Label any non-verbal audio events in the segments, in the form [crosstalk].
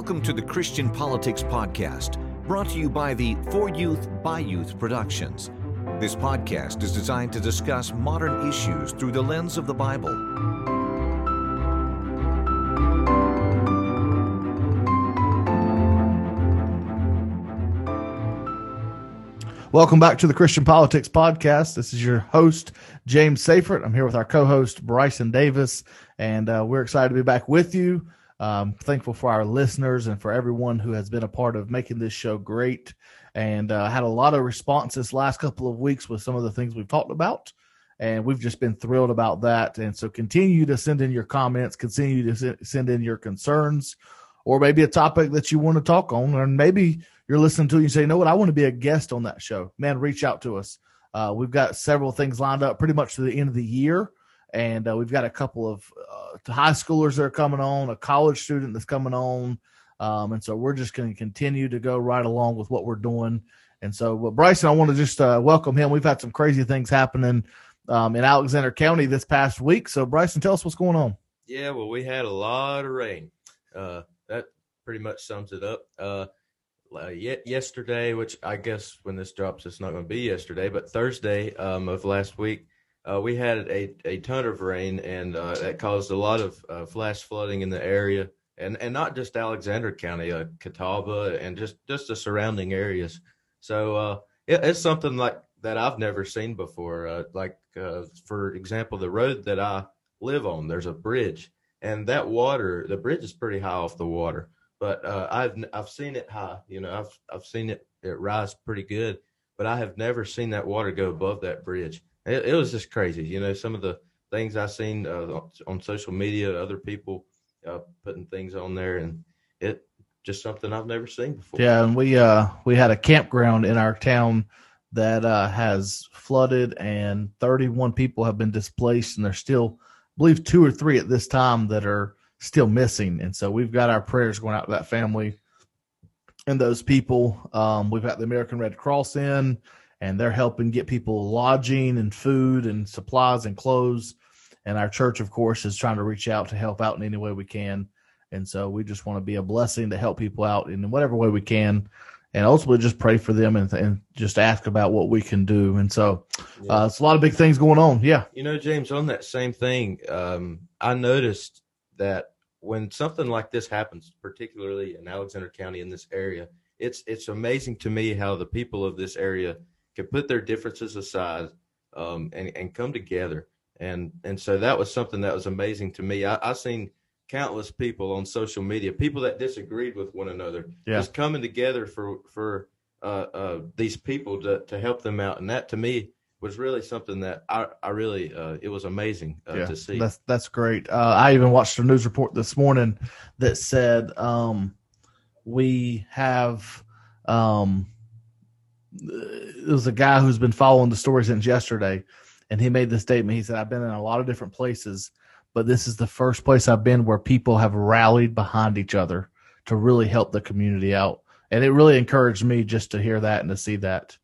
Welcome to the Christian Politics Podcast, brought to you by the For Youth by Youth Productions. This podcast is designed to discuss modern issues through the lens of the Bible. Welcome back to the Christian Politics Podcast. This is your host, James Seyfert. I'm here with our co host, Bryson Davis, and uh, we're excited to be back with you. Um, thankful for our listeners and for everyone who has been a part of making this show great. And uh, had a lot of responses last couple of weeks with some of the things we've talked about. And we've just been thrilled about that. And so continue to send in your comments, continue to send in your concerns, or maybe a topic that you want to talk on. Or maybe you're listening to it and you say, you know what, I want to be a guest on that show. Man, reach out to us. Uh, we've got several things lined up pretty much to the end of the year and uh, we've got a couple of uh, high schoolers that are coming on, a college student that's coming on, um, and so we're just going to continue to go right along with what we're doing. And so, well, Bryson, I want to just uh, welcome him. We've had some crazy things happening um, in Alexander County this past week. So, Bryson, tell us what's going on. Yeah, well, we had a lot of rain. Uh, that pretty much sums it up. Uh, yet yesterday, which I guess when this drops, it's not going to be yesterday, but Thursday um, of last week, uh, we had a, a ton of rain, and uh, that caused a lot of uh, flash flooding in the area, and, and not just Alexander County, uh, Catawba, and just, just the surrounding areas. So uh, it, it's something like that I've never seen before. Uh, like, uh, for example, the road that I live on, there's a bridge, and that water, the bridge is pretty high off the water, but I've I've seen it high. You know, I've I've seen it it rise pretty good, but I have never seen that water go above that bridge it, it was just crazy. You know, some of the things I've seen uh, on social media, other people uh, putting things on there, and it just something I've never seen before. Yeah, and we uh we had a campground in our town that uh, has flooded, and 31 people have been displaced, and there's still, I believe, two or three at this time that are still missing. And so we've got our prayers going out to that family and those people. Um, we've got the American Red Cross in and they're helping get people lodging and food and supplies and clothes. And our church, of course, is trying to reach out to help out in any way we can. And so we just want to be a blessing to help people out in whatever way we can. And ultimately just pray for them and, and just ask about what we can do. And so uh, it's a lot of big things going on. Yeah. You know, James, on that same thing, um, I noticed that when something like this happens, particularly in Alexander County in this area, it's it's amazing to me how the people of this area – can put their differences aside um, and and come together. And and so that was something that was amazing to me. I, I seen countless people on social media, people that disagreed with one another, yeah. just coming together for for uh, uh, these people to to help them out. And that to me was really something that I, I really uh, it was amazing uh, yeah, to see. That's that's great. Uh, I even watched a news report this morning that said um, we have um, it was a guy who's been following the story since yesterday, and he made the statement. He said, "I've been in a lot of different places, but this is the first place I've been where people have rallied behind each other to really help the community out." And it really encouraged me just to hear that and to see that.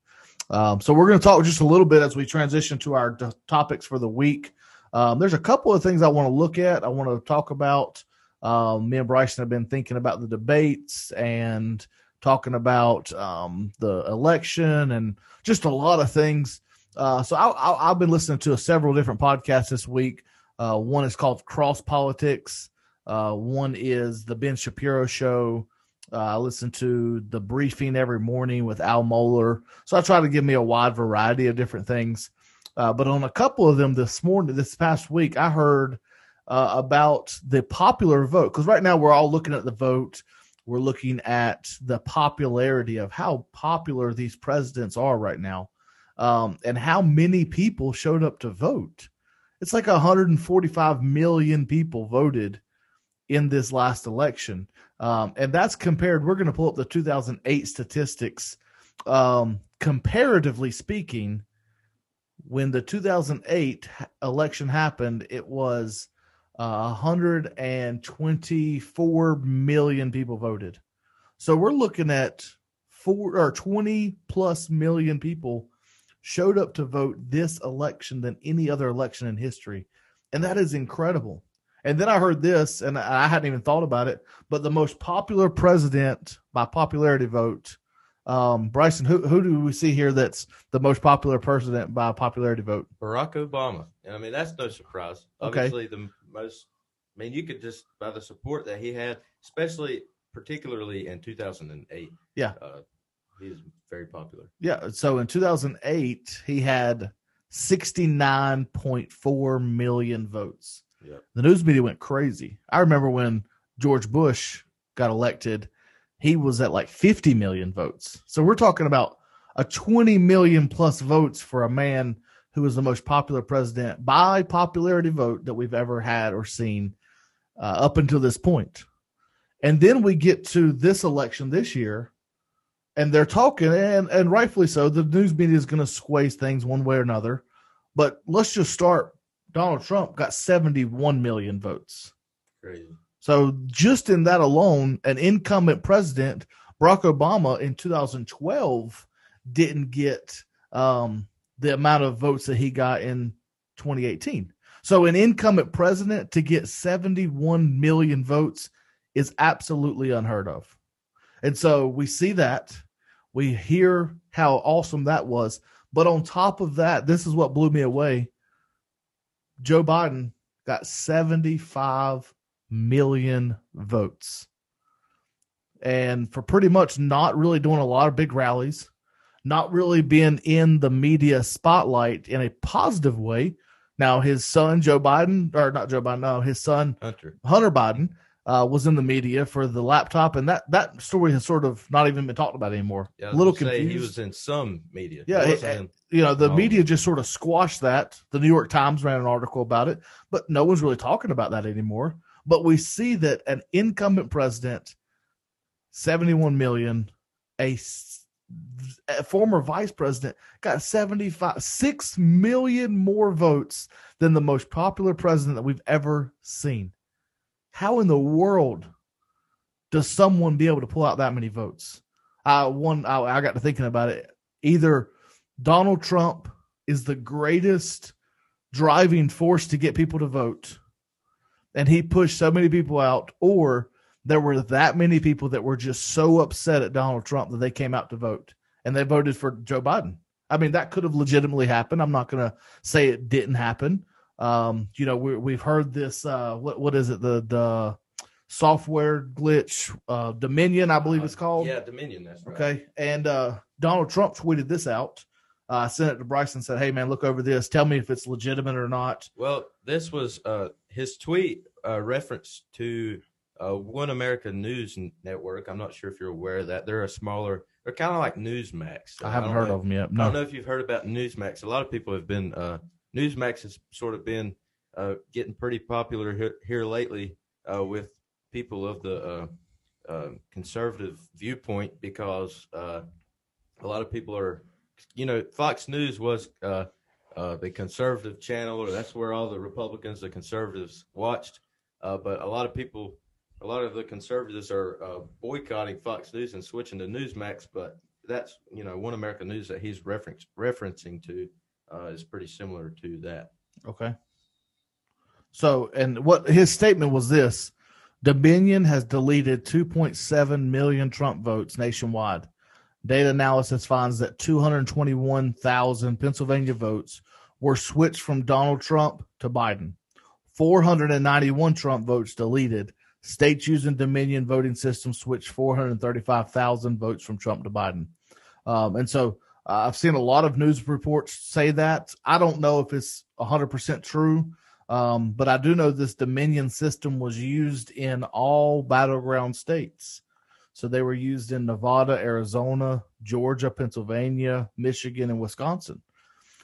Um, so we're going to talk just a little bit as we transition to our topics for the week. Um, there's a couple of things I want to look at. I want to talk about. Um, me and Bryson have been thinking about the debates and talking about um, the election and just a lot of things. Uh, so I, have been listening to several different podcasts this week. Uh, one is called Cross Politics. Uh, one is the Ben Shapiro Show. Uh, I listen to the briefing every morning with Al Mohler. So I try to give me a wide variety of different things. Uh, but on a couple of them this morning, this past week, I heard uh, about the popular vote because right now we're all looking at the vote we're looking at the popularity of how popular these presidents are right now um, and how many people showed up to vote. It's like 145 million people voted in this last election. Um, and that's compared, we're going to pull up the 2008 statistics. Um, comparatively speaking, when the 2008 election happened, it was uh, 124 million people voted. So we're looking at four or 20 plus million people showed up to vote this election than any other election in history. And that is incredible. And then I heard this, and I hadn't even thought about it, but the most popular president by popularity vote. Um, Bryson, who who do we see here that's the most popular president by popularity vote? Barack Obama. And I mean, that's no surprise. Okay. Obviously, the most, I mean, you could just, by the support that he had, especially, particularly in 2008. Yeah. Uh, he was very popular. Yeah. So in 2008, he had 69.4 million votes. Yep. The news media went crazy. I remember when George Bush got elected, he was at like 50 million votes. So we're talking about a 20 million plus votes for a man who was the most popular president by popularity vote that we've ever had or seen uh, up until this point. And then we get to this election this year, and they're talking, and, and rightfully so. The news media is going to sway things one way or another. But let's just start. Donald Trump got 71 million votes. Crazy. So just in that alone, an incumbent president, Barack Obama, in 2012, didn't get um, the amount of votes that he got in 2018. So an incumbent president to get 71 million votes is absolutely unheard of. And so we see that. We hear how awesome that was. But on top of that, this is what blew me away. Joe Biden got 75 million votes. And for pretty much not really doing a lot of big rallies, not really being in the media spotlight in a positive way. Now, his son, Joe Biden, or not Joe Biden, no, his son, Hunter. Hunter Biden, uh, was in the media for the laptop, and that that story has sort of not even been talked about anymore. Yeah, a little confused. He was in some media. Yeah, it- in- you know, the Oh. media just sort of squashed that. The New York Times ran an article about it, but no one's really talking about that anymore. But we see that an incumbent president, 71 million, a former vice president got 75, 6 million more votes than the most popular president that we've ever seen. How in the world does someone be able to pull out that many votes? I one I, I got to thinking about it. Either Donald Trump is the greatest driving force to get people to vote, and he pushed so many people out, or there were that many people that were just so upset at Donald Trump that they came out to vote and they voted for Joe Biden. I mean, that could have legitimately happened. I'm not going to say it didn't happen. Um, you know, we, we've heard this. Uh, what what is it? The the software glitch, uh, Dominion, I believe it's called. Yeah, Dominion. That's right. Okay. And uh, Donald Trump tweeted this out. Uh, I sent it to Bryce and said, Hey, man, look over this. Tell me if it's legitimate or not. Well, this was uh, his tweet uh, reference to uh, One America News Network. I'm not sure if you're aware of that. They're a smaller, they're kind of like Newsmax. I haven't don't heard know- of them yet. I don't know if you've heard about Newsmax. A lot of people have been, uh, Newsmax has sort of been uh, getting pretty popular here, here lately uh, with people of the uh, uh, conservative viewpoint because uh, a lot of people are, you know, Fox News was uh, uh, the conservative channel, or that's where all the Republicans, the conservatives watched. Uh, but a lot of people, a lot of the conservatives are uh, boycotting Fox News and switching to Newsmax. But that's you know One American News that he's reference, referencing to uh, is pretty similar to that. Okay. So, and what his statement was this Dominion has deleted 2.7 million Trump votes nationwide. Data analysis finds that 221,000 Pennsylvania votes were switched from Donald Trump to Biden. 491 Trump votes deleted. States using Dominion voting system switched 435,000 votes from Trump to Biden. Um, and so uh, I've seen a lot of news reports say that. I don't know if it's 100% true, um, but I do know this Dominion system was used in all battleground states. So they were used in Nevada, Arizona, Georgia, Pennsylvania, Michigan, and Wisconsin.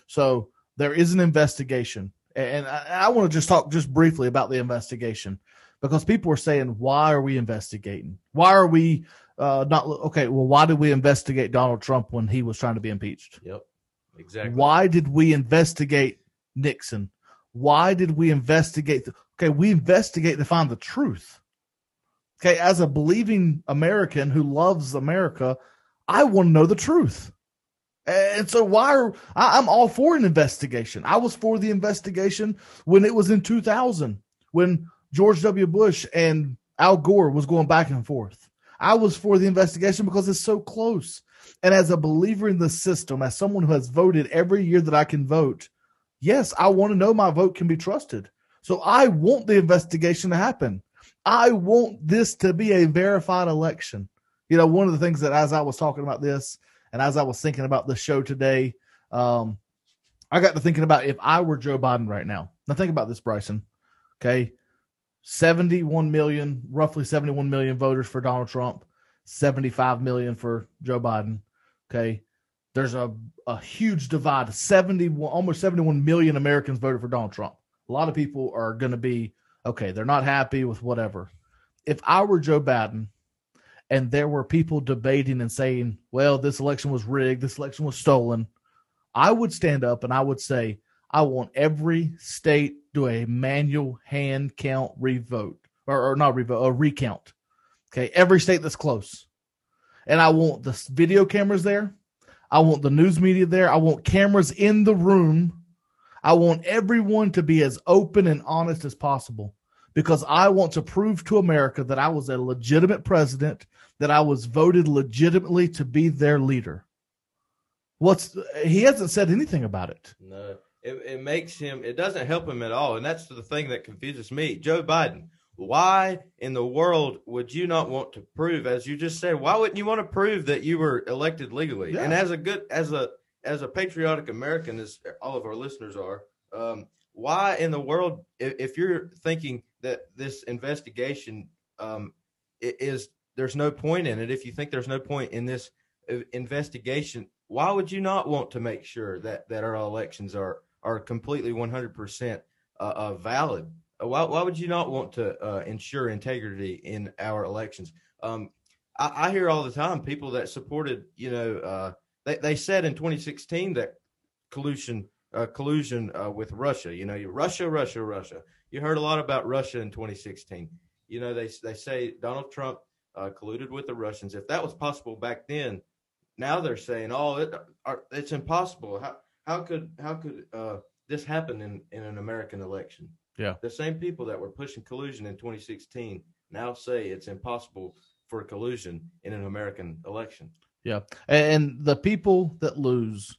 So there is an investigation. And I, I want to just talk just briefly about the investigation because people are saying, why are we investigating? Why are we uh, not? Okay, well, why did we investigate Donald Trump when he was trying to be impeached? Yep, exactly. Why did we investigate Nixon? Why did we investigate? The, okay, we investigate to find the truth. Okay, as a believing American who loves America, I want to know the truth. And so, why are I, I'm all for an investigation? I was for the investigation when it was in 2000 when George W. Bush and Al Gore was going back and forth. I was for the investigation because it's so close. And as a believer in the system, as someone who has voted every year that I can vote, yes, I want to know my vote can be trusted. So I want the investigation to happen. I want this to be a verified election. You know, one of the things that as I was talking about this and as I was thinking about the show today, um, I got to thinking about if I were Joe Biden right now. Now think about this, Bryson. Okay. 71 million, roughly 71 million voters for Donald Trump, 75 million for Joe Biden. Okay. There's a, a huge divide. 71, almost 71 million Americans voted for Donald Trump. A lot of people are going to be, okay, they're not happy with whatever. If I were Joe Biden and there were people debating and saying, well, this election was rigged, this election was stolen, I would stand up and I would say, I want every state do a manual hand count revote or, or not revote, a recount. Okay, every state that's close. And I want the video cameras there. I want the news media there. I want cameras in the room. I want everyone to be as open and honest as possible because I want to prove to America that I was a legitimate president, that I was voted legitimately to be their leader. What's he hasn't said anything about it. No it, it makes him it doesn't help him at all. And that's the thing that confuses me. Joe biden why in the world would you not want to prove as you just said why wouldn't you want to prove that you were elected legally? Yeah. and as a good as a as a patriotic american as all of our listeners are um, why in the world if, if, you're thinking that this investigation um, is there's no point in it if you think there's no point in this uh, investigation why would you not want to make sure that that our elections are are completely 100% uh, uh, valid. Uh, why, why would you not want to uh, ensure integrity in our elections? Um, I, I, hear all the time people that supported, you know, uh, they, they said in 2016 that collusion uh, collusion with Russia, you know, Russia, Russia, Russia. You heard a lot about Russia in 2016. You know, they they say Donald Trump colluded with the Russians. If that was possible back then, now they're saying, "Oh, it, it's impossible." How how could how could uh, this happen in, in an American election? Yeah, the same people that were pushing collusion in 2016 now say it's impossible for collusion in an American election. Yeah, and the people that lose,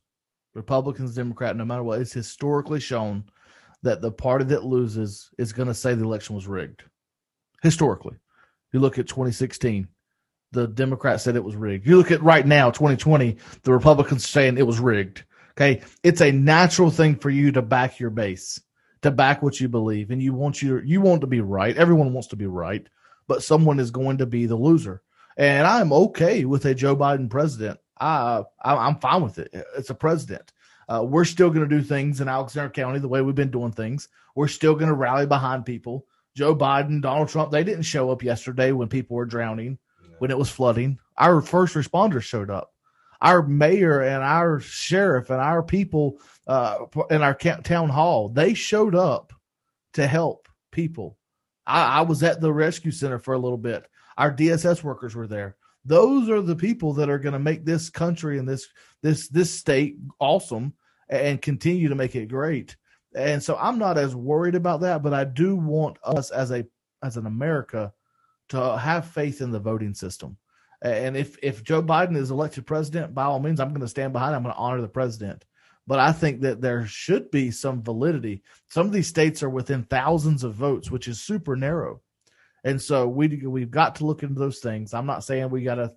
Republicans, Democrat, no matter what, it's historically shown that the party that loses is going to say the election was rigged. Historically, you look at 2016, the Democrats said it was rigged. You look at right now, 2020, the Republicans saying it was rigged. Okay. It's a natural thing for you to back your base, to back what you believe. And you want you, you want to be right. Everyone wants to be right, but someone is going to be the loser. And I'm okay with a Joe Biden president. I, I am fine with it. It's a president. Uh, we're still going to do things in Alexander County the way we've been doing things. We're still going to rally behind people. Joe Biden, Donald Trump, they didn't show up yesterday when people were drowning, when it was flooding. Our first responders showed up our mayor and our sheriff and our people uh, in our town hall, they showed up to help people. I, I was at the rescue center for a little bit. Our DSS workers were there. Those are the people that are going to make this country and this this this state awesome and continue to make it great. And so I'm not as worried about that, but I do want us as a as an America to have faith in the voting system. And if if Joe Biden is elected president, by all means, I'm going to stand behind. I'm going to honor the president. But I think that there should be some validity. Some of these states are within thousands of votes, which is super narrow. And so we we've got to look into those things. I'm not saying we got to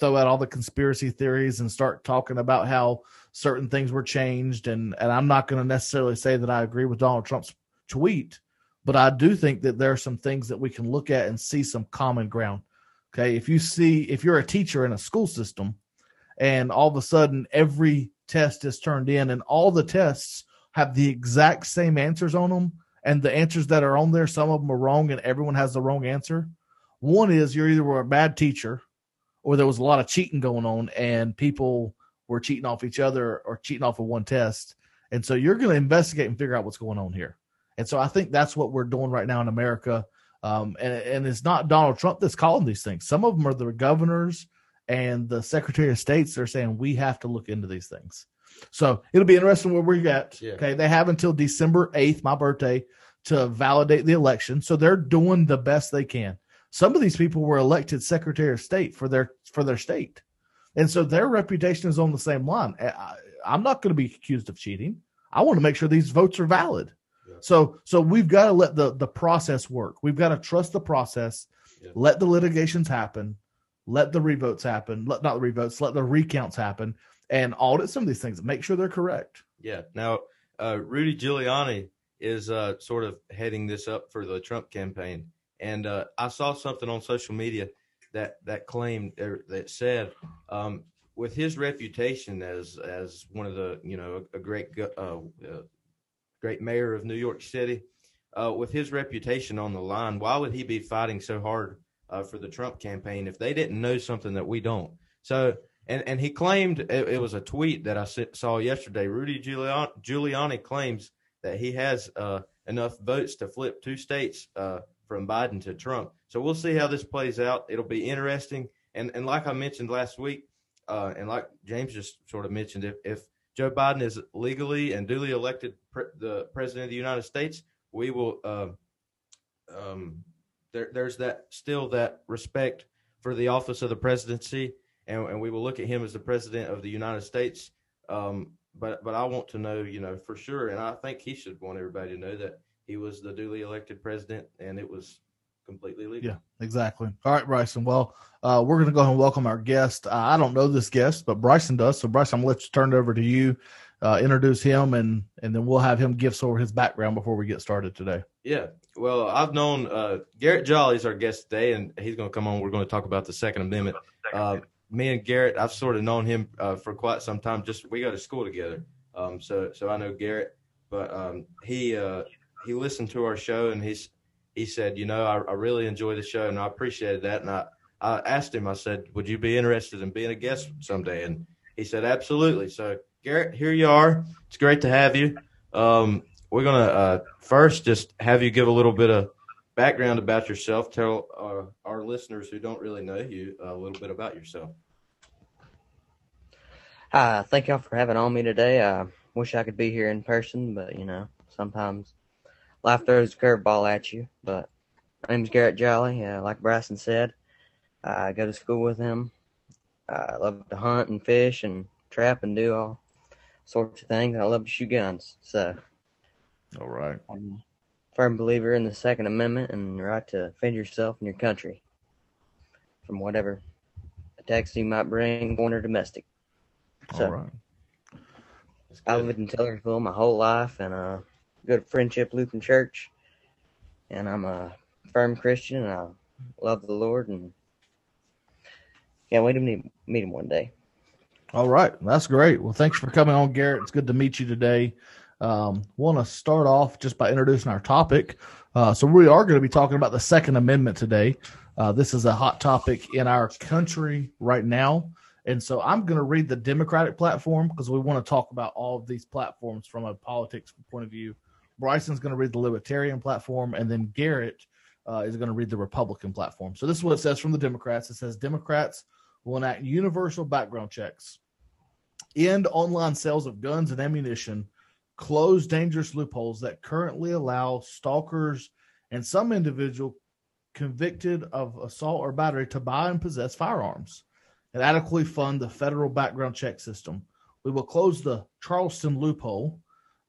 throw out all the conspiracy theories and start talking about how certain things were changed. And and I'm not going to necessarily say that I agree with Donald Trump's tweet, but I do think that there are some things that we can look at and see some common ground. Okay. If you see, if you're a teacher in a school system and all of a sudden every test is turned in and all the tests have the exact same answers on them, and the answers that are on there, some of them are wrong and everyone has the wrong answer. One is you're either a bad teacher or there was a lot of cheating going on and people were cheating off each other or cheating off of one test. And so you're going to investigate and figure out what's going on here. And so I think that's what we're doing right now in America. Um, and, and it's not Donald Trump that's calling these things. Some of them are the governors and the Secretary of States. They're saying we have to look into these things. So it'll be interesting where we get. Yeah. Okay, they have until December eighth, my birthday, to validate the election. So they're doing the best they can. Some of these people were elected Secretary of State for their for their state, and so their reputation is on the same line. I, I'm not going to be accused of cheating. I want to make sure these votes are valid. Yeah. So so we've got to let the the process work. We've got to trust the process. Yeah. Let the litigations happen. Let the revotes happen. Let not the revotes. Let the recounts happen, and audit some of these things. Make sure they're correct. Yeah. Now, uh, Rudy Giuliani is uh, sort of heading this up for the Trump campaign, and uh, I saw something on social media that that claimed that said um, with his reputation as as one of the you know a, a great uh, uh, great mayor of New York City, uh, with his reputation on the line, why would he be fighting so hard uh, for the Trump campaign if they didn't know something that we don't? So. And, and he claimed it, it was a tweet that I saw yesterday. Rudy Giuliani, claims that he has uh, enough votes to flip two states uh, from Biden to Trump. So we'll see how this plays out. It'll be interesting. And and like I mentioned last week, uh, and like James just sort of mentioned, if, if Joe Biden is legally and duly elected pre- the president of the United States, we will. Uh, um, there, there's that still that respect for the office of the presidency, and, and we will look at him as the president of the United States. Um, but but I want to know, you know, for sure, and I think he should want everybody to know that he was the duly elected president, and it was completely legal. Yeah, exactly. All right, Bryson. Well, uh, we're going to go ahead and welcome our guest. Uh, I don't know this guest, but Bryson does. So, Bryson, I'm going to let you turn it over to you, uh, introduce him, and and then we'll have him give over his background before we get started today. Yeah. Well, I've known uh, Garrett Jolly is our guest today, and he's going to come on. We're going to talk about the Second Amendment. Uh, me and Garrett, I've sort of known him uh, for quite some time. Just we go to school together, um, so so I know Garrett. But um, he he listened to our show, and he's he said, you know, I, I really enjoy the show and I appreciated that. And I, I asked him, I said, would you be interested in being a guest someday? And he said, absolutely. So Garrett, here you are. It's great to have you. Um, we're going to uh, first just have you give a little bit of background about yourself. Tell uh, our listeners who don't really know you a little bit about yourself. Uh, thank y'all for having on me today. I wish I could be here in person, but you know, sometimes life throws a curveball at you. But my name's Garrett Jolly. Uh, like Bryson said, I go to school with him. I love to hunt and fish and trap and do all sorts of things. I love to shoot guns. So, all right. I'm a firm believer in the Second Amendment and the right to defend yourself and your country from whatever attacks you might bring, foreign or domestic. So, all right. I lived in Taylorsville my whole life, and uh, go to Friendship Lutheran Church, and I'm a firm Christian, and I love the Lord, and can't wait to meet, meet him one day. All right, that's great. Well, thanks for coming on, Garrett. It's good to meet you today. Um, Want to start off just by introducing our topic. Uh, so we are going to be talking about the Second Amendment today. Uh, this is a hot topic in our country right now. And so I'm going to read the Democratic platform because we want to talk about all of these platforms from a politics point of view. Bryson's going to read the Libertarian platform, and then Garrett uh, is going to read the Republican platform. So this is what it says from the Democrats. It says Democrats will enact universal background checks, end online sales of guns and ammunition, close dangerous loopholes that currently allow stalkers and some individual convicted of assault or battery to buy and possess firearms, and adequately fund the federal background check system. We will close the Charleston loophole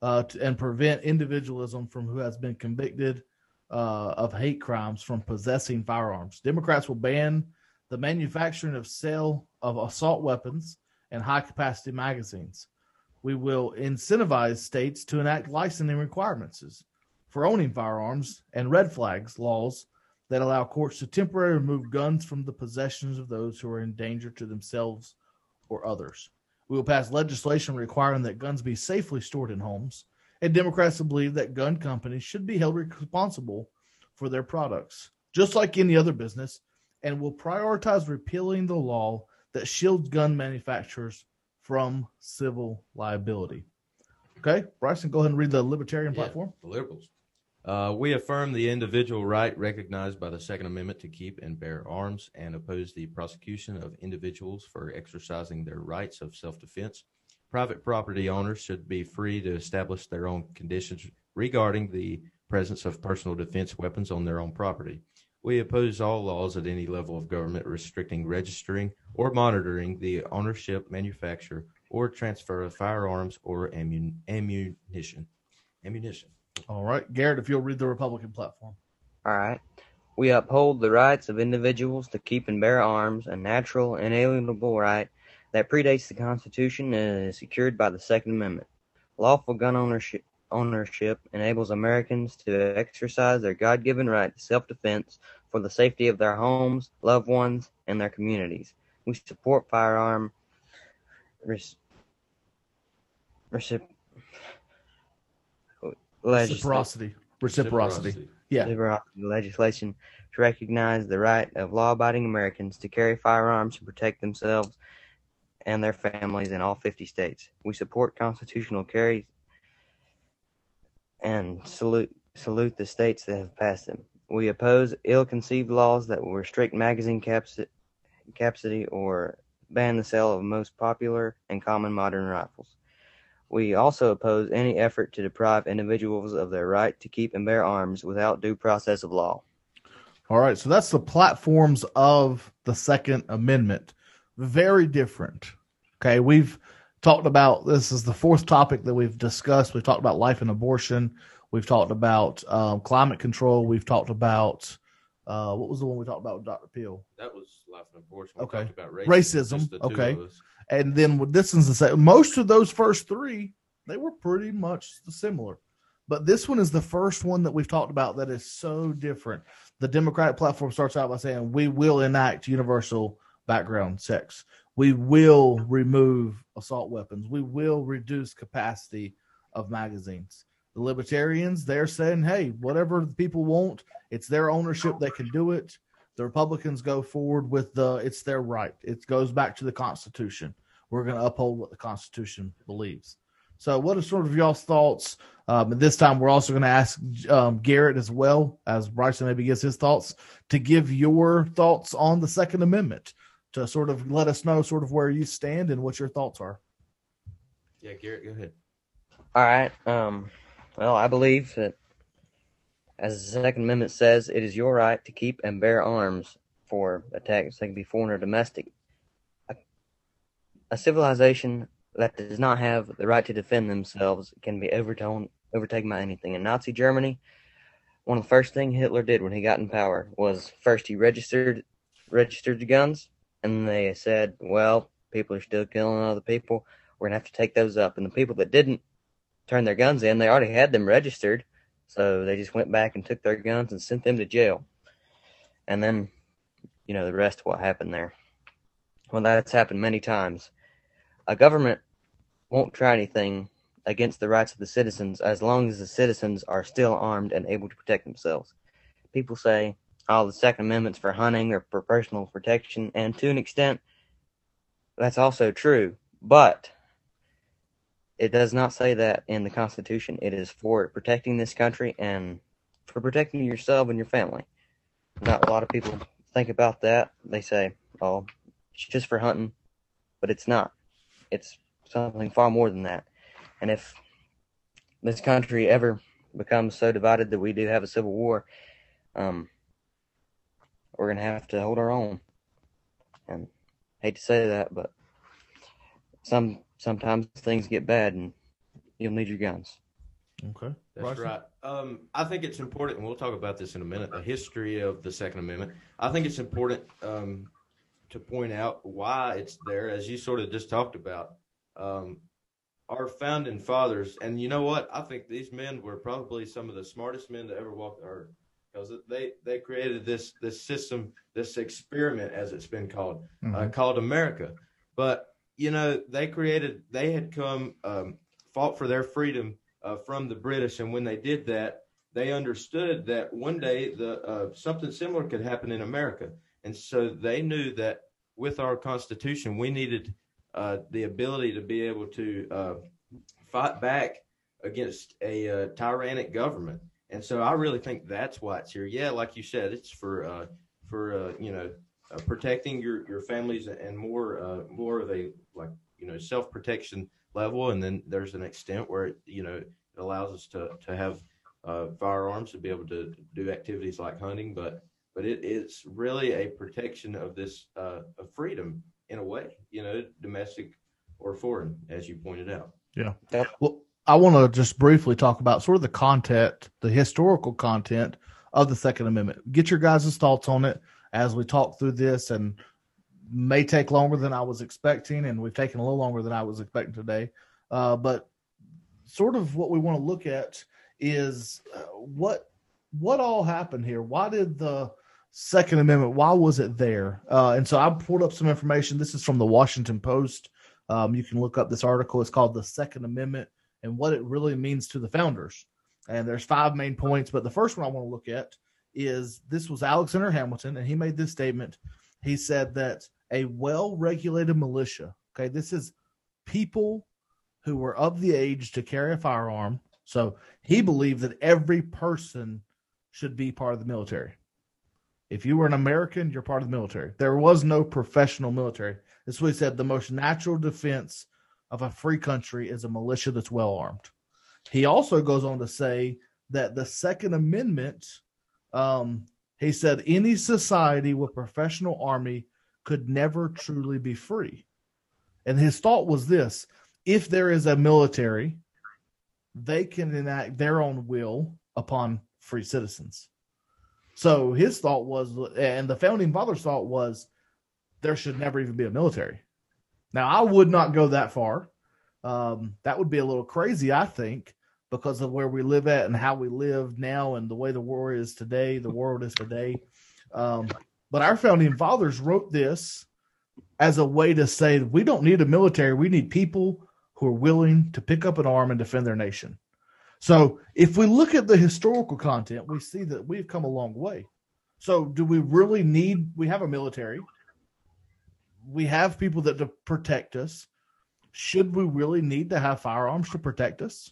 uh, to, and prevent individualism from who has been convicted uh, of hate crimes from possessing firearms. Democrats will ban the manufacturing of sale of assault weapons and high capacity magazines. We will incentivize states to enact licensing requirements for owning firearms and red flags laws that allow courts to temporarily remove guns from the possessions of those who are in danger to themselves or others. We will pass legislation requiring that guns be safely stored in homes, and Democrats believe that gun companies should be held responsible for their products, just like any other business, and will prioritize repealing the law that shields gun manufacturers from civil liability. Okay, Bryson, go ahead and read the Libertarian yeah, platform. The liberals. Uh, we affirm the individual right recognized by the Second Amendment to keep and bear arms and oppose the prosecution of individuals for exercising their rights of self defense. Private property owners should be free to establish their own conditions regarding the presence of personal defense weapons on their own property. We oppose all laws at any level of government restricting registering or monitoring the ownership, manufacture, or transfer of firearms or ammun- ammunition. Ammunition. All right, Garrett, if you'll read the Republican platform. All right. We uphold the rights of individuals to keep and bear arms, a natural, inalienable right that predates the Constitution and is secured by the Second Amendment. Lawful gun ownership, ownership enables Americans to exercise their God given right to self defense for the safety of their homes, loved ones, and their communities. We support firearm res, recip, reciprocity. Reciprocity. Yeah. Legislation to recognize the right of law abiding Americans to carry firearms to protect themselves and their families in all 50 states. We support constitutional carry and salute salute the states that have passed them. We oppose ill-conceived laws that will restrict magazine capacity or ban the sale of most popular and common modern rifles. We also oppose any effort to deprive individuals of their right to keep and bear arms without due process of law. All right, so that's the platforms of the Second Amendment. Very different. Okay, we've talked about this is the fourth topic that we've discussed. We've talked about life and abortion. We've talked about um, climate control. We've talked about uh, what was the one we talked about with Dr. Peel? That was life and abortion. We okay, racism. racism. Okay, and then this is the same. Most of those first three, they were pretty much similar. But this one is the first one that we've talked about that is so different. The Democratic platform starts out by saying, We will enact universal background checks. We will remove assault weapons. We will reduce capacity of magazines. The libertarians, they're saying, hey, whatever the people want, it's their ownership. They can do it. The Republicans go forward with the it's their right. It goes back to the Constitution. We're going to uphold what the Constitution believes. So, what are sort of y'all's thoughts? Um, and this time, we're also going to ask um, Garrett as well as Bryson maybe gives his thoughts to give your thoughts on the Second Amendment to sort of let us know sort of where you stand and what your thoughts are. Yeah, Garrett, go ahead. All right. Um, well, I believe that as the Second Amendment says, it is your right to keep and bear arms for attacks that can be foreign or domestic. A, a civilization that does not have the right to defend themselves can be overtaken, overtaken by anything. In Nazi Germany, one of the first things Hitler did when he got in power was first he registered registered the guns, and they said, "Well, people are still killing other people. We're gonna have to take those up." And the people that didn't turn their guns in, they already had them registered, so they just went back and took their guns and sent them to jail. And then, you know, the rest of what happened there. Well, that's happened many times. A government won't try anything against the rights of the citizens as long as the citizens are still armed and able to protect themselves. People say, oh, the Second Amendment's for hunting or for personal protection, and to an extent, that's also true. But it does not say that in the Constitution. It is for protecting this country and for protecting yourself and your family. Not a lot of people think about that. They say, "Oh, it's just for hunting," but it's not. It's something far more than that. And if this country ever becomes so divided that we do have a civil war, um, we're gonna have to hold our own. And I hate to say that, but some sometimes things get bad and you'll need your guns. Okay. That's right. Um, I think it's important, and we'll talk about this in a minute, the history of the Second Amendment. I think it's important um, to point out why it's there, as you sort of just talked about. Um, our founding fathers, and you know what? I think these men were probably some of the smartest men to ever walk the earth because they, they created this this system, this experiment, as it's been called, uh, mm-hmm. uh, called America. But you know, they created, they had come, um, fought for their freedom uh, from the British, and when they did that, they understood that one day the uh, something similar could happen in America, and so they knew that with our Constitution, we needed uh, the ability to be able to uh, fight back against a uh, tyrannic government. And so I really think that's why it's here. Yeah, like you said, it's for uh, for you know protecting your your families and more more of a like you know self protection level, and then there's an extent where it, you know it allows us to to have uh, firearms to be able to do activities like hunting, but but it, it's really a protection of this uh, of freedom in a way, you know, domestic or foreign, as you pointed out. Yeah. Well, I want to just briefly talk about sort of the content, the historical content of the Second Amendment. Get your guys' thoughts on it as we talk through this, and may take longer than I was expecting, and we've taken a little longer than I was expecting today. Uh, but sort of what we want to look at is uh, what what all happened here. Why did the Second Amendment? Why was it there? Uh, and so I pulled up some information. This is from the Washington Post. Um, you can look up this article. It's called "The Second Amendment and what it really means to the founders." And there's five main points, but the first one I want to look at is this was Alexander Hamilton, and he made this statement. He said that a well-regulated militia. Okay, this is people who were of the age to carry a firearm. So he believed that every person should be part of the military. If you were an American, you're part of the military. There was no professional military. This is what he said the most natural defense of a free country is a militia that's well armed. He also goes on to say that the Second Amendment, um, he said, any society with professional army could never truly be free. And his thought was this if there is a military, they can enact their own will upon free citizens. So his thought was, and the founding fathers' thought was, there should never even be a military. Now, I would not go that far. Um, that would be a little crazy, I think, because of where we live at and how we live now and the way the world is today, the world is today. Um, but our founding fathers wrote this as a way to say we don't need a military, we need people who are willing to pick up an arm and defend their nation. So if we look at the historical content, we see that we've come a long way. So do we really need we have a military? We have people that to protect us. Should we really need to have firearms to protect us?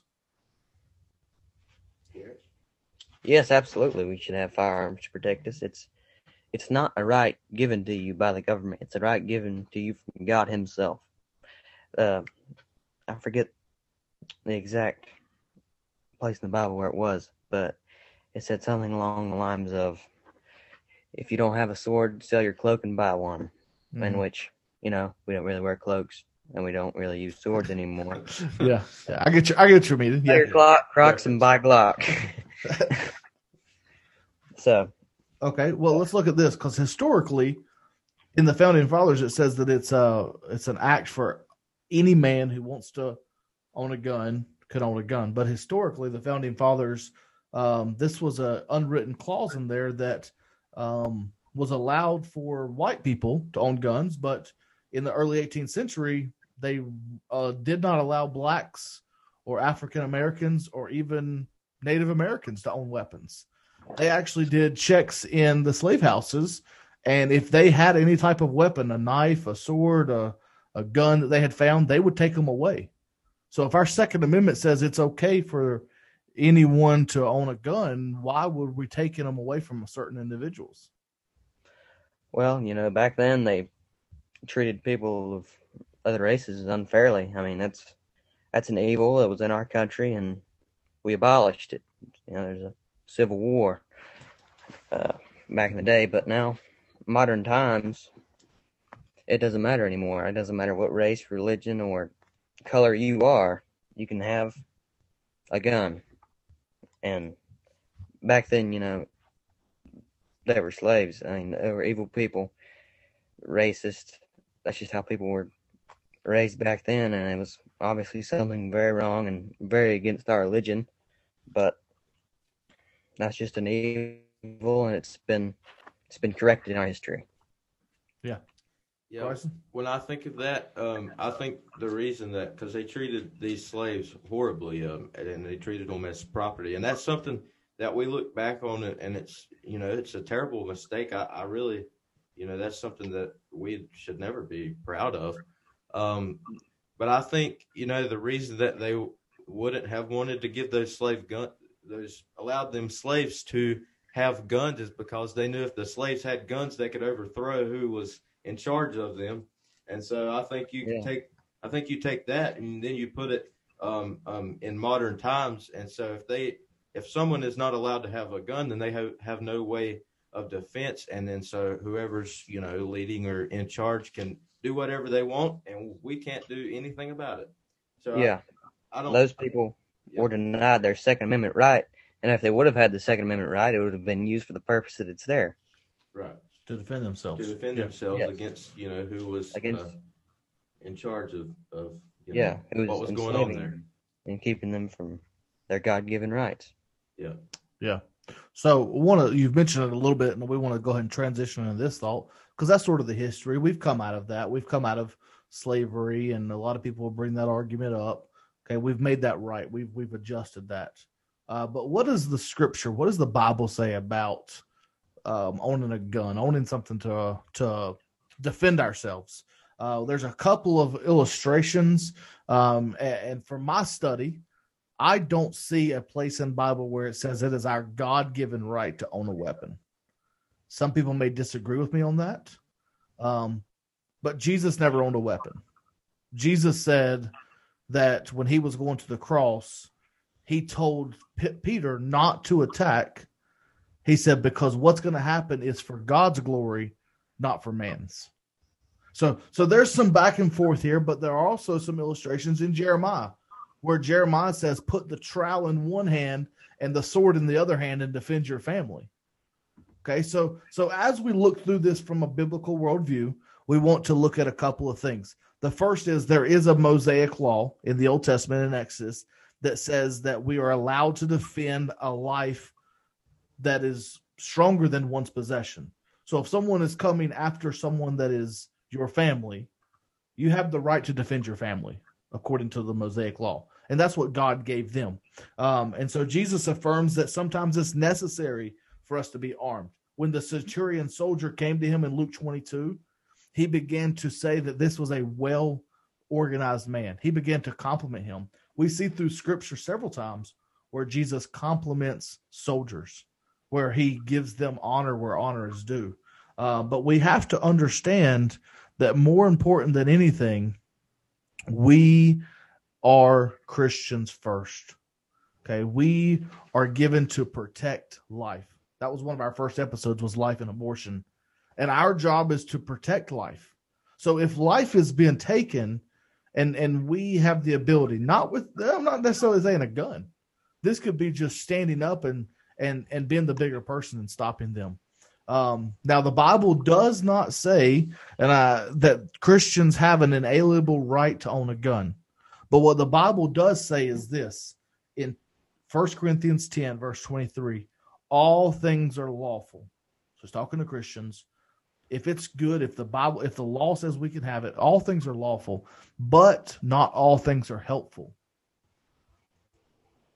Yes, absolutely. We should have firearms to protect us. It's it's not a right given to you by the government. It's a right given to you from God Himself. Uh, I forget the exact place in the Bible where it was, but it said something along the lines of, "If you don't have a sword, sell your cloak and buy one." Mm-hmm. In which, you know, we don't really wear cloaks and we don't really use swords anymore. [laughs] yeah, yeah I get you. I get your meaning. Yeah, your Glock, Crocs, and buy Glock. [laughs] so Okay, well, let's look at this because historically, in the founding fathers, it says that it's a uh, it's an act for any man who wants to own a gun could own a gun. But historically, the founding fathers, um, this was a unwritten clause in there that um, was allowed for white people to own guns, but in the early 18th century, they uh, did not allow blacks or African Americans or even Native Americans to own weapons they actually did checks in the slave houses, and if they had any type of weapon, a knife, a sword, a, a gun that they had found, they would take them away. So if our Second Amendment says it's okay for anyone to own a gun, why would we taking them away from certain individuals? Well, you know, back then they treated people of other races unfairly. I mean, that's that's an evil that was in our country, and we abolished it. You know, there's a Civil War uh, back in the day, but now, modern times, it doesn't matter anymore. It doesn't matter what race, religion, or color you are. You can have a gun. And back then, you know, they were slaves. I mean, they were evil people, racist. That's just how people were raised back then, and it was obviously something very wrong and very against our religion. But that's just an evil, and it's been it's been corrected in our history. Yeah. Yeah. When I think of that, um, I think the reason that because they treated these slaves horribly, um, and they treated them as property, and that's something that we look back on, it, and it's you know it's a terrible mistake. I, I really, you know, that's something that we should never be proud of. Um, but I think you know the reason that they wouldn't have wanted to give those slave gun those allowed them slaves to have guns is because they knew if the slaves had guns, they could overthrow who was in charge of them. And so I think you yeah. take I think you take that and then you put it um, um, in modern times. And so if they if someone is not allowed to have a gun, then they have, have no way of defense. And then so whoever's, you know, leading or in charge can do whatever they want and we can't do anything about it. So yeah, I, I don't, those people Yeah. were denied their Second Amendment right, and if they would have had the Second Amendment right, it would have been used for the purpose that it's there. right. to defend themselves. To defend Yeah. themselves Yes. against, you know, who was Against- uh, in charge of, of you Yeah, know, it was what was going on enslaving there. them and keeping them from their God-given rights. Yeah. Yeah. So one of you've mentioned it a little bit, and we want to go ahead and transition into this thought because that's sort of the history. We've come out of that. We've come out of slavery, and a lot of people will bring that argument up. Okay, we've made that right. We've we've adjusted that. Uh, but what does the scripture? What does the Bible say about um, owning a gun, owning something to to defend ourselves? Uh, there's a couple of illustrations, um, and, and from my study, I don't see a place in Bible where it says it is our God-given right to own a weapon. Some people may disagree with me on that, um, but Jesus never owned a weapon. Jesus said that when he was going to the cross, he told P- Peter not to attack. He said because what's going to happen is for God's glory, not for man's. So, so there's some back and forth here, but there are also some illustrations in Jeremiah where Jeremiah says, "Put the trowel in one hand and the sword in the other hand, and defend your family." Okay, so so as we look through this from a biblical worldview, we want to look at a couple of things. The first is there is a Mosaic law in the Old Testament in Exodus that says that we are allowed to defend a life that is stronger than one's possession. So if someone is coming after someone that is your family, you have the right to defend your family according to the Mosaic law. And that's what God gave them. Um, and so Jesus affirms that sometimes it's necessary for us to be armed. When the centurion soldier came to him in Luke 22, he began to say that this was a well organized man. He began to compliment him. We see through scripture several times where Jesus compliments soldiers, where he gives them honor where honor is due. Uh, but we have to understand that more important than anything, we are Christians first. Okay, we are given to protect life. That was one of our first episodes was life and abortion. And our job is to protect life. So if life is being taken and and we have the ability, not with I'm not necessarily saying a gun. This could be just standing up and and and being the bigger person and stopping them. Um, now the Bible does not say and I, that Christians have an inalienable right to own a gun. But what the Bible does say is this in 1 Corinthians 10, verse 23 all things are lawful. So it's talking to Christians. If it's good, if the Bible, if the law says we can have it, all things are lawful, but not all things are helpful.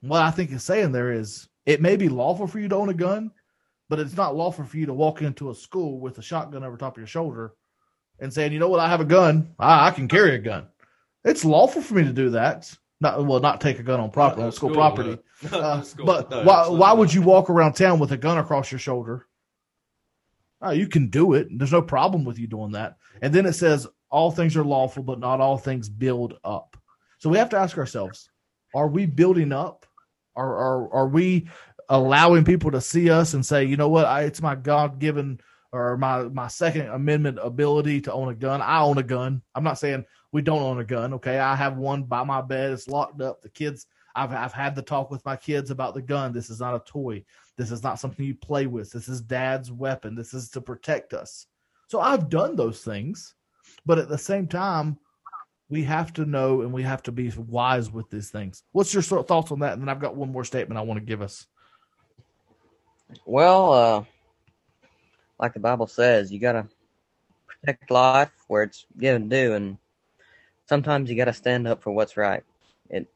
What I think is saying there is it may be lawful for you to own a gun, but it's not lawful for you to walk into a school with a shotgun over top of your shoulder and saying, you know what, I have a gun. I, I can carry a gun. It's lawful for me to do that. Not well, not take a gun on property on school, property. [laughs] no. Uh, school. but No, why why would you walk around town with a gun across your shoulder? Oh, you can do it. There's no problem with you doing that. And then it says all things are lawful, but not all things build up. So we have to ask ourselves: Are we building up? Are are are we allowing people to see us and say, you know what, I, it's my God given or my my Second Amendment ability to own a gun. I own a gun. I'm not saying we don't own a gun. Okay, I have one by my bed. It's locked up. The kids. I've I've had the talk with my kids about the gun. This is not a toy. This is not something you play with. This is dad's weapon. This is to protect us. So I've done those things, but at the same time, we have to know and we have to be wise with these things. What's your thoughts on that? And then I've got one more statement I want to give us. Well, uh, like the Bible says, you gotta protect life where it's given due, and sometimes you gotta stand up for what's right. It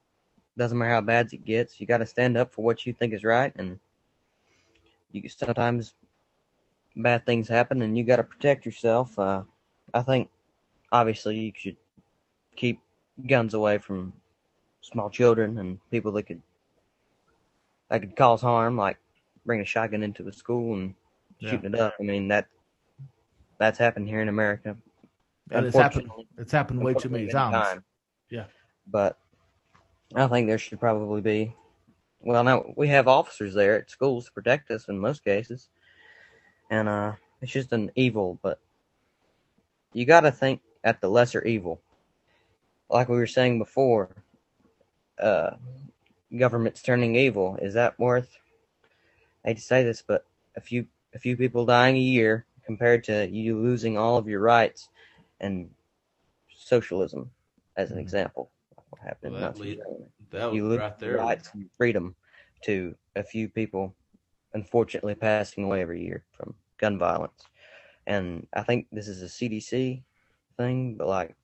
doesn't matter how bad it gets. You gotta stand up for what you think is right, and you sometimes bad things happen, and you gotta protect yourself. Uh, I think obviously you should keep guns away from small children and people that could that could cause harm, like bringing a shotgun into a school and Yeah. shooting it up. I mean that that's happened here in America. And it's happened. It's happened way too many times. times. Yeah. But I think there should probably be well, now we have officers there at schools to protect us in most cases, and uh, it's just an evil. But you got to think at the lesser evil. Like we were saying before, uh, government's turning evil. Is that worth? I hate to say this, but a few a few people dying a year compared to you losing all of your rights and socialism, as an mm-hmm. example, what happened well, that lead, that you lose right there. rights and freedom to a few people, unfortunately passing away every year from gun violence. And I think this is a CDC thing, but like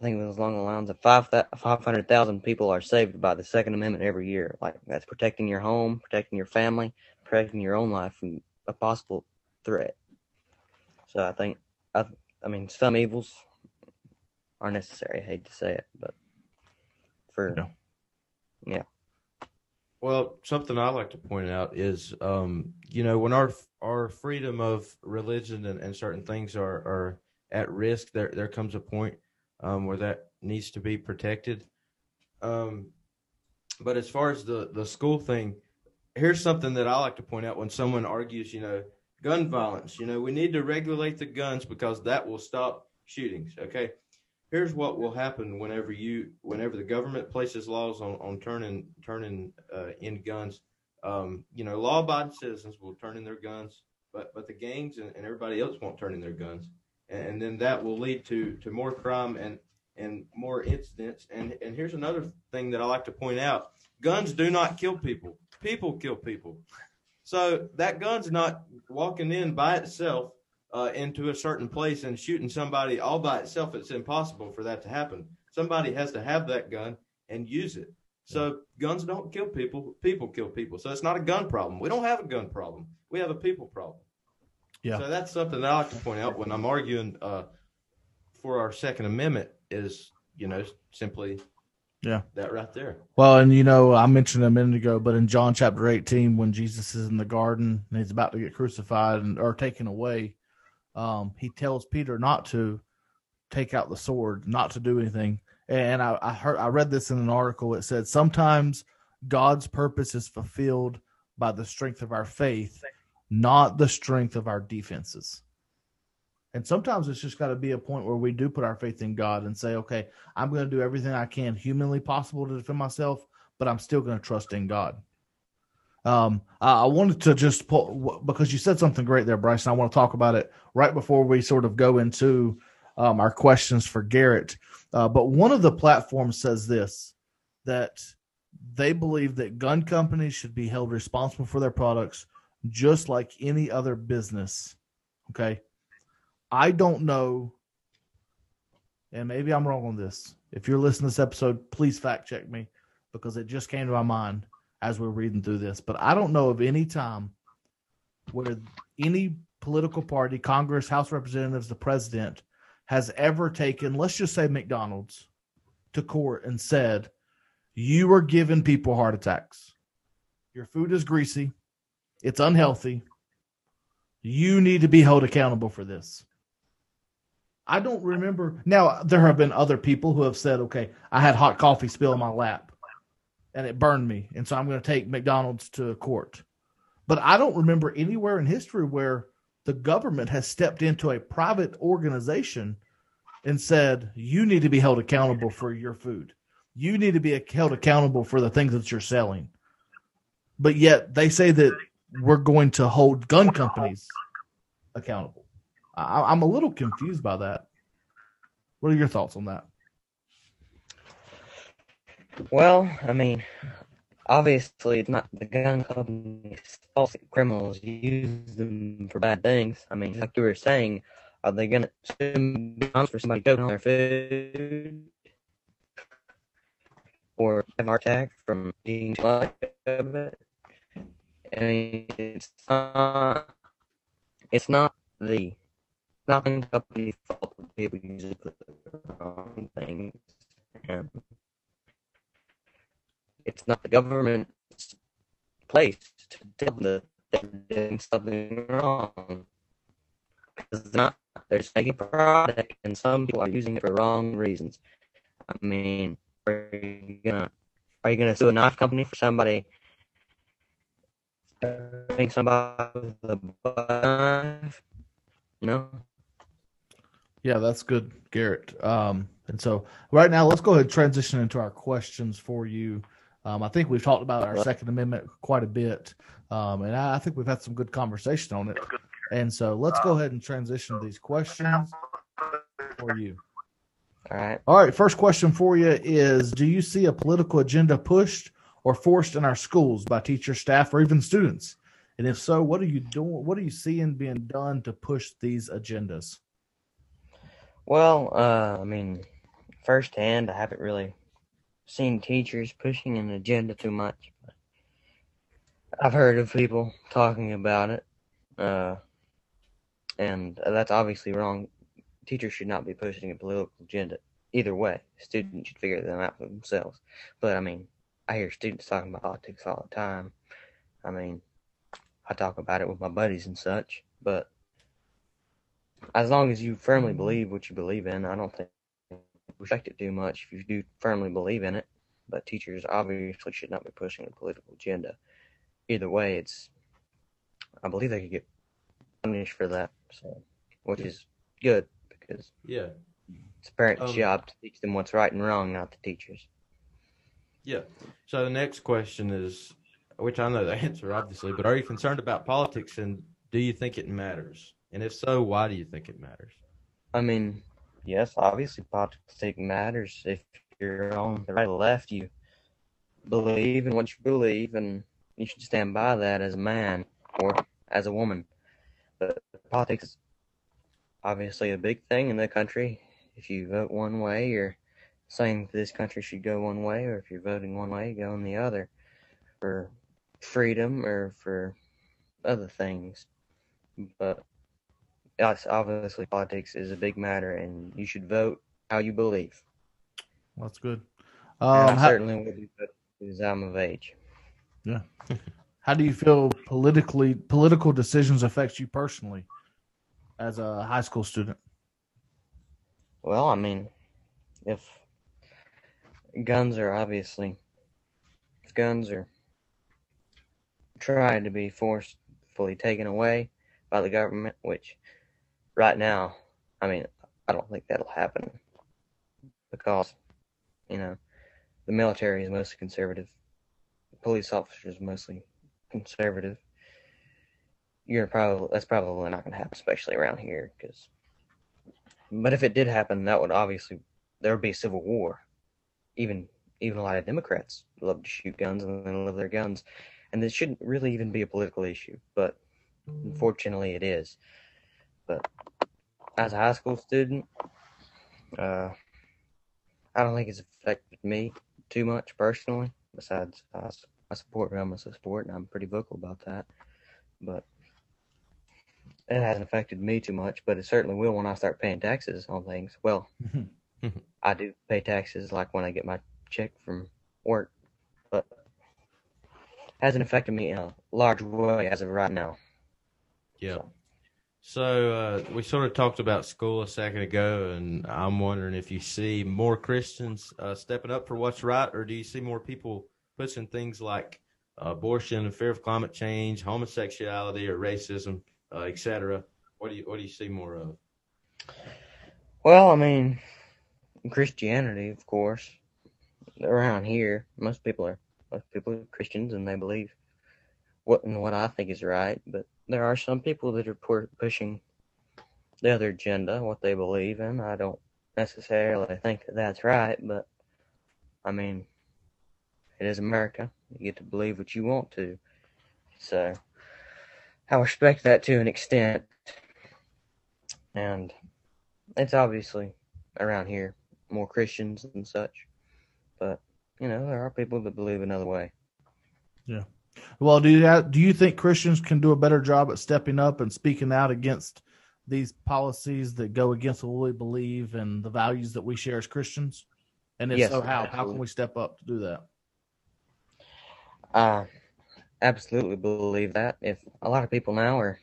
I think it was along the lines of 500,000 people are saved by the Second Amendment every year. Like that's protecting your home, protecting your family, protecting your own life from a possible threat. So I think, I, I mean, some evils are necessary. I hate to say it, but for, no. yeah. Well, something I like to point out is, um, you know, when our our freedom of religion and, and certain things are, are at risk, there there comes a point um, where that needs to be protected. Um, but as far as the the school thing, here's something that I like to point out when someone argues, you know, gun violence. You know, we need to regulate the guns because that will stop shootings. Okay, here's what will happen whenever you whenever the government places laws on on turning turning uh, in guns. Um, you know, law-abiding citizens will turn in their guns, but but the gangs and, and everybody else won't turn in their guns and then that will lead to to more crime and and more incidents. And and here's another thing that I like to point out: guns do not kill people. People kill people. So that gun's not walking in by itself uh, into a certain place and shooting somebody all by itself. It's impossible for that to happen. Somebody has to have that gun and use it. So guns don't kill people. People kill people. So it's not a gun problem. We don't have a gun problem. We have a people problem. Yeah. So that's something that I like to point out when I'm arguing uh, for our Second Amendment is, you know, simply yeah. That right there. Well, and you know, I mentioned a minute ago, but in John chapter 18, when Jesus is in the garden and he's about to get crucified and or taken away, um, he tells Peter not to take out the sword, not to do anything. And I, I heard I read this in an article. It said sometimes God's purpose is fulfilled by the strength of our faith not the strength of our defenses. And sometimes it's just got to be a point where we do put our faith in God and say, okay, I'm going to do everything I can humanly possible to defend myself, but I'm still going to trust in God. Um, I wanted to just pull because you said something great there, Bryce. And I want to talk about it right before we sort of go into um, our questions for Garrett. Uh, but one of the platforms says this that they believe that gun companies should be held responsible for their products just like any other business. Okay. I don't know, and maybe I'm wrong on this. If you're listening to this episode, please fact check me because it just came to my mind as we're reading through this. But I don't know of any time where any political party, Congress, House Representatives, the president has ever taken, let's just say McDonald's, to court and said, You are giving people heart attacks. Your food is greasy. It's unhealthy. You need to be held accountable for this. I don't remember. Now, there have been other people who have said, okay, I had hot coffee spill in my lap and it burned me. And so I'm going to take McDonald's to court. But I don't remember anywhere in history where the government has stepped into a private organization and said, you need to be held accountable for your food. You need to be held accountable for the things that you're selling. But yet they say that we're going to hold gun companies accountable. I, am a little confused by that. What are your thoughts on that? Well, I mean, obviously, it's not the gun companies' fault criminals use them for bad things. I mean, like you were saying, are they going to sue for somebody choking on their food? Or have heart attack from eating too much of it? I mean, it's not. It's not the not the company's fault that people use it for the wrong things, and it's not the government's place to tell them that they're doing something wrong. Because not. They're just product, and some people are using it for wrong reasons. I mean, are you gonna Are you to sue a knife company for somebody think somebody with a knife? No. Yeah, that's good, Garrett. Um, and so right now, let's go ahead and transition into our questions for you. Um, I think we've talked about our Second Amendment quite a bit, um, and I, I, think we've had some good conversation on it. And so let's go ahead and transition to these questions for you. All right. All right. First question for you is: Do you see a political agenda pushed or forced in our schools by teachers, staff, or even students? And if so, what are you doing? What are you seeing being done to push these agendas? Well, uh, I mean, firsthand, I haven't really seen teachers pushing an agenda too much. I've heard of people talking about it, uh, and that's obviously wrong. Teachers should not be pushing a political agenda either way. Students should figure them out for themselves. But I mean, I hear students talking about politics all the time. I mean, I talk about it with my buddies and such, but as long as you firmly believe what you believe in, I don't think respect it too much if you do firmly believe in it. But teachers obviously should not be pushing a political agenda. Either way, it's I believe they could get punished for that, so which is good because yeah, it's a parent's um, job to teach them what's right and wrong, not the teachers. Yeah. So the next question is, which I know the [laughs] answer obviously, but are you concerned about politics and do you think it matters? And if so, why do you think it matters? I mean, yes, obviously politics matters. If you're on the right or left, you believe in what you believe, and you should stand by that as a man or as a woman. But politics is obviously a big thing in the country. If you vote one way, you're saying this country should go one way, or if you're voting one way, go in the other for freedom or for other things. But obviously politics is a big matter, and you should vote how you believe. That's good. Um, I certainly will do because I'm of age. Yeah. [laughs] how do you feel politically political decisions affect you personally as a high school student? Well, I mean, if guns are obviously if guns are trying to be forcefully taken away by the government, which right now, I mean, I don't think that'll happen because, you know, the military is mostly conservative, police officers mostly conservative. You're probably that's probably not going to happen, especially around here, because. But if it did happen, that would obviously there would be a civil war even even a lot of Democrats love to shoot guns and they love their guns, and this shouldn't really even be a political issue, but mm-hmm. unfortunately it is. But as a high school student, uh, I don't think it's affected me too much personally. Besides, I, I support regardless of sport, and I'm pretty vocal about that. But it hasn't affected me too much, but it certainly will when I start paying taxes on things. Well, I do pay taxes like when I get my check from work, but hasn't affected me in a large way as of right now. Yeah. So, so uh, we sort of talked about school a second ago, and I'm wondering if you see more Christians uh, stepping up for what's right, or do you see more people pushing things like abortion, fear of climate change, homosexuality, or racism, uh, etc. What do you what do you see more of? Well, I mean, Christianity, of course, around here, most people are most people are Christians and they believe what and what I think is right. But there are some people that are pushing the other agenda, what they believe in. I don't necessarily think that that's right, but I mean, it is America. You get to believe what you want to. So I respect that to an extent. And it's obviously around here more Christians and such. But you know, there are people that believe another way. Yeah. Well, do you have, do you think Christians can do a better job at stepping up and speaking out against these policies that go against what we believe and the values that we share as Christians? And if yes, so, how absolutely. how can we step up to do that? I absolutely believe that. If a lot of people now are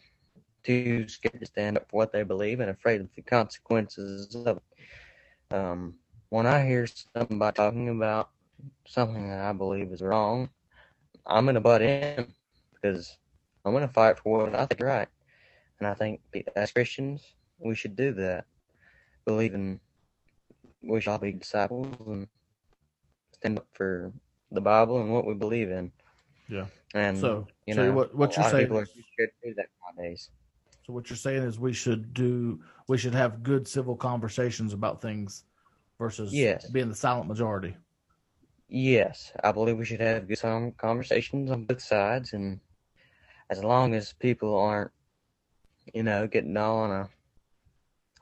too scared to stand up for what they believe and afraid of the consequences of it. Um, when I hear somebody talking about something that I believe is wrong, I'm gonna butt in because I'm gonna fight for what I think is right, and I think as Christians we should do that, Believe in we shall be disciples and stand up for the Bible and what we believe in. Yeah. And So, you so know, what, what a you're saying is, scared do that nowadays. so what you're saying is we should do we should have good civil conversations about things versus Yes. being the silent majority. Yes, I believe we should have good some conversations on both sides, and as long as people aren't, you know, getting all in a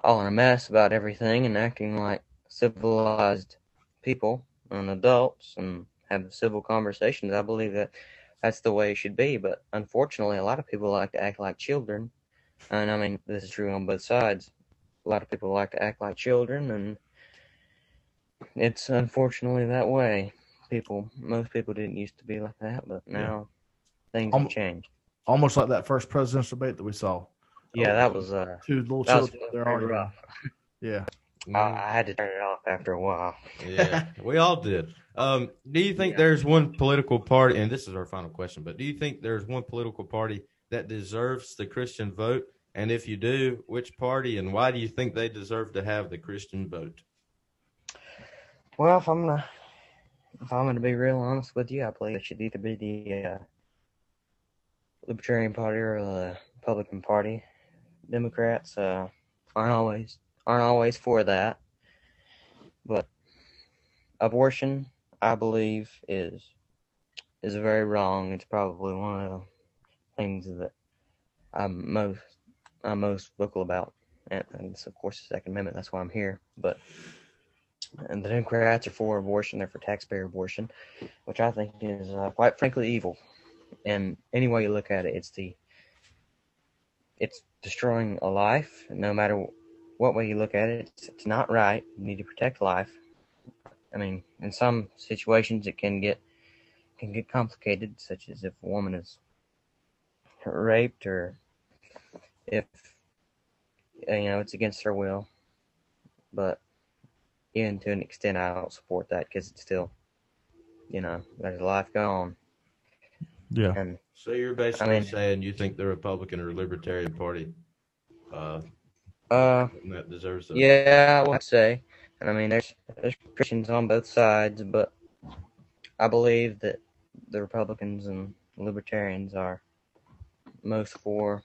all in a mess about everything and acting like civilized people and adults and have civil conversations, I believe that that's the way it should be. But unfortunately, a lot of people like to act like children, and I mean this is true on both sides. A lot of people like to act like children, and it's unfortunately that way. People, most people didn't used to be like that, but now things Um, have changed. Almost like that first presidential debate that we saw. Yeah, that was uh, Two little that was children. They're very arguing. rough. Yeah. I, I had to turn it off after a while. yeah, we all did. Um, do you think Yeah. there's one political party, and this is our final question, but do you think there's one political party that deserves the Christian vote? And if you do, which party and why do you think they deserve to have the Christian vote? Well, if I'm gonna, if I'm gonna be real honest with you, I believe it should either be the uh, Libertarian Party or the Republican Party. Democrats uh, aren't always aren't always for that, but abortion, I believe, is is very wrong. It's probably one of the things that I'm most I'm most vocal about, and, and it's of course the Second Amendment. That's why I'm here, but and the Democrats are for abortion. They're for taxpayer abortion, which I think is uh, quite frankly evil. And any way you look at it, it's the it's destroying a life. No matter what way you look at it, it's, it's not right. You need to protect life. I mean, in some situations, it can get can get complicated, such as if a woman is raped or if you know it's against her will. But even to an extent, I don't support that because it's still, you know, there's life gone, Yeah. and So you're basically I mean- saying you think the Republican or Libertarian Party uh, uh, that deserves the yeah, I would say, and I mean, there's there's Christians on both sides, but I believe that the Republicans and Libertarians are most for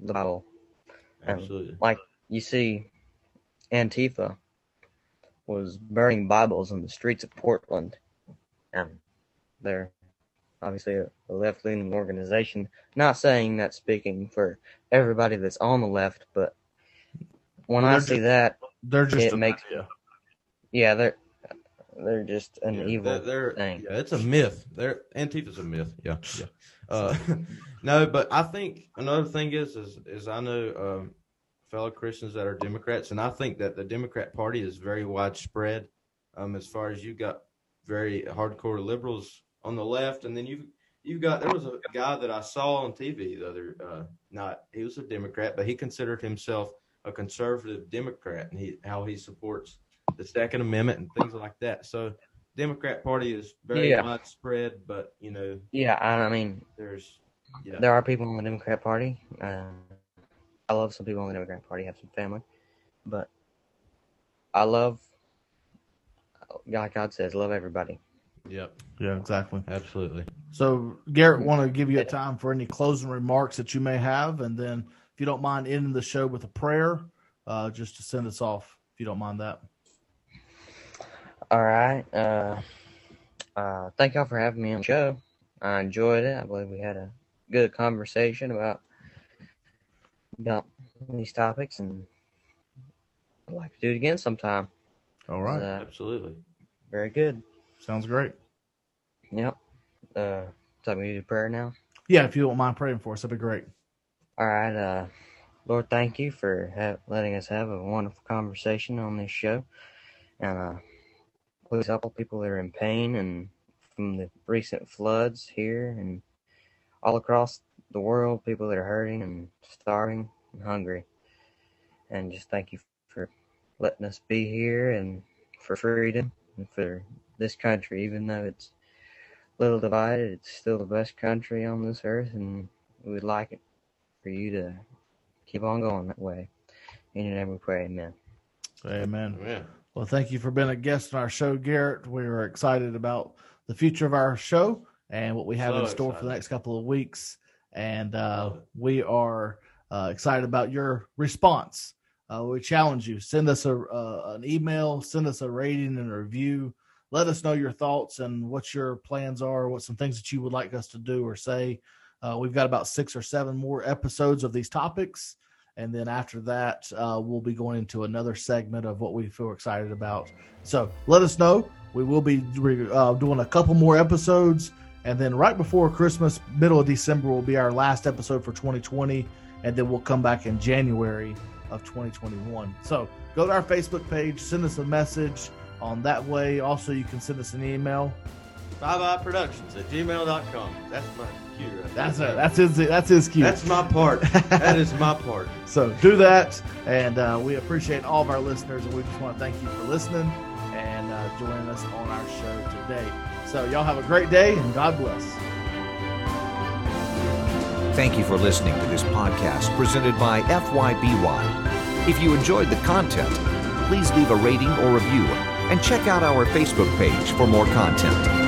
the Bible. absolutely. Like you see, Antifa was burning Bibles in the streets of Portland, and they're obviously a, a left-leaning organization. Not saying that speaking for everybody that's on the left, but when I They're see just- that, They're just It makes- idea. yeah, they're they're just an Yeah, evil they're- they're- thing. Yeah, it's a myth. They're Antifa's a myth. Yeah, yeah. [laughs] Uh, [laughs] no, but I think another thing is is is I know um, fellow Christians that are Democrats, and I think that the Democrat Party is very widespread. Um, as far as you got very hardcore liberals on the left, and then you you got there was a guy that I saw on TV the other uh, night. He was a Democrat, but he considered himself a conservative Democrat, and he how he supports the Second Amendment and things like that. So, Democrat Party is very Yeah. widespread, but you know, Yeah, I, I mean, there's yeah, there are people in the Democrat Party. Uh, I love some people in the Democrat Party. Have some family, but I love, like God says, love everybody. yep, Yeah, exactly. absolutely. So, Garrett, want to give you a time for any closing remarks that you may have, and then if you don't mind ending the show with a prayer, uh, just to send us off, if you don't mind that. All right. Uh, uh, thank y'all for having me on the show. I enjoyed it. I believe we had a good conversation about about these topics, and I'd like to do it again sometime. All right, Uh, Absolutely. very good. sounds great. Yep. Uh, so we do prayer now. Yeah, if you don't mind praying for us, that'd be great. All right. Uh, Lord, thank you for ha- letting us have a wonderful conversation on this show, and uh, please help all people that are in pain and from the recent floods here and all across the world, people that are hurting and starving and hungry, and just thank you for letting us be here and for freedom and for this country, even though it's a little divided, it's still the best country on this earth, and we would like it for you to keep on going that way. In your name we pray, amen. Amen. amen. Well, thank you for being a guest on our show, Garrett. We are excited about the future of our show and what we have so in store excited. for the next couple of weeks. And uh, we are uh, excited about your response. Uh, we challenge you. Send us a uh, an email, send us a rating and a review. Let us know your thoughts and what your plans are, what some things that you would like us to do or say. Uh, we've got about six or seven more episodes of these topics. And then after that, uh, we'll be going into another segment of what we feel excited about. So let us know. We will be uh, doing a couple more episodes. And then right before Christmas, middle of December, will be our last episode for 2020. And then we'll come back in January of 2021. So go to our Facebook page, send us a message on that way. Also, you can send us an email. FYBY productions at gmail.com. That's my cue right That's it. That's his that's his cue. That's my part. that is my part. [laughs] So do that. And uh, we appreciate all of our listeners and we just want to thank you for listening and uh, joining us on our show today. So y'all have a great day and God bless. Thank you for listening to this podcast presented by FYBY. If you enjoyed the content, please leave a rating or review and check out our Facebook page for more content.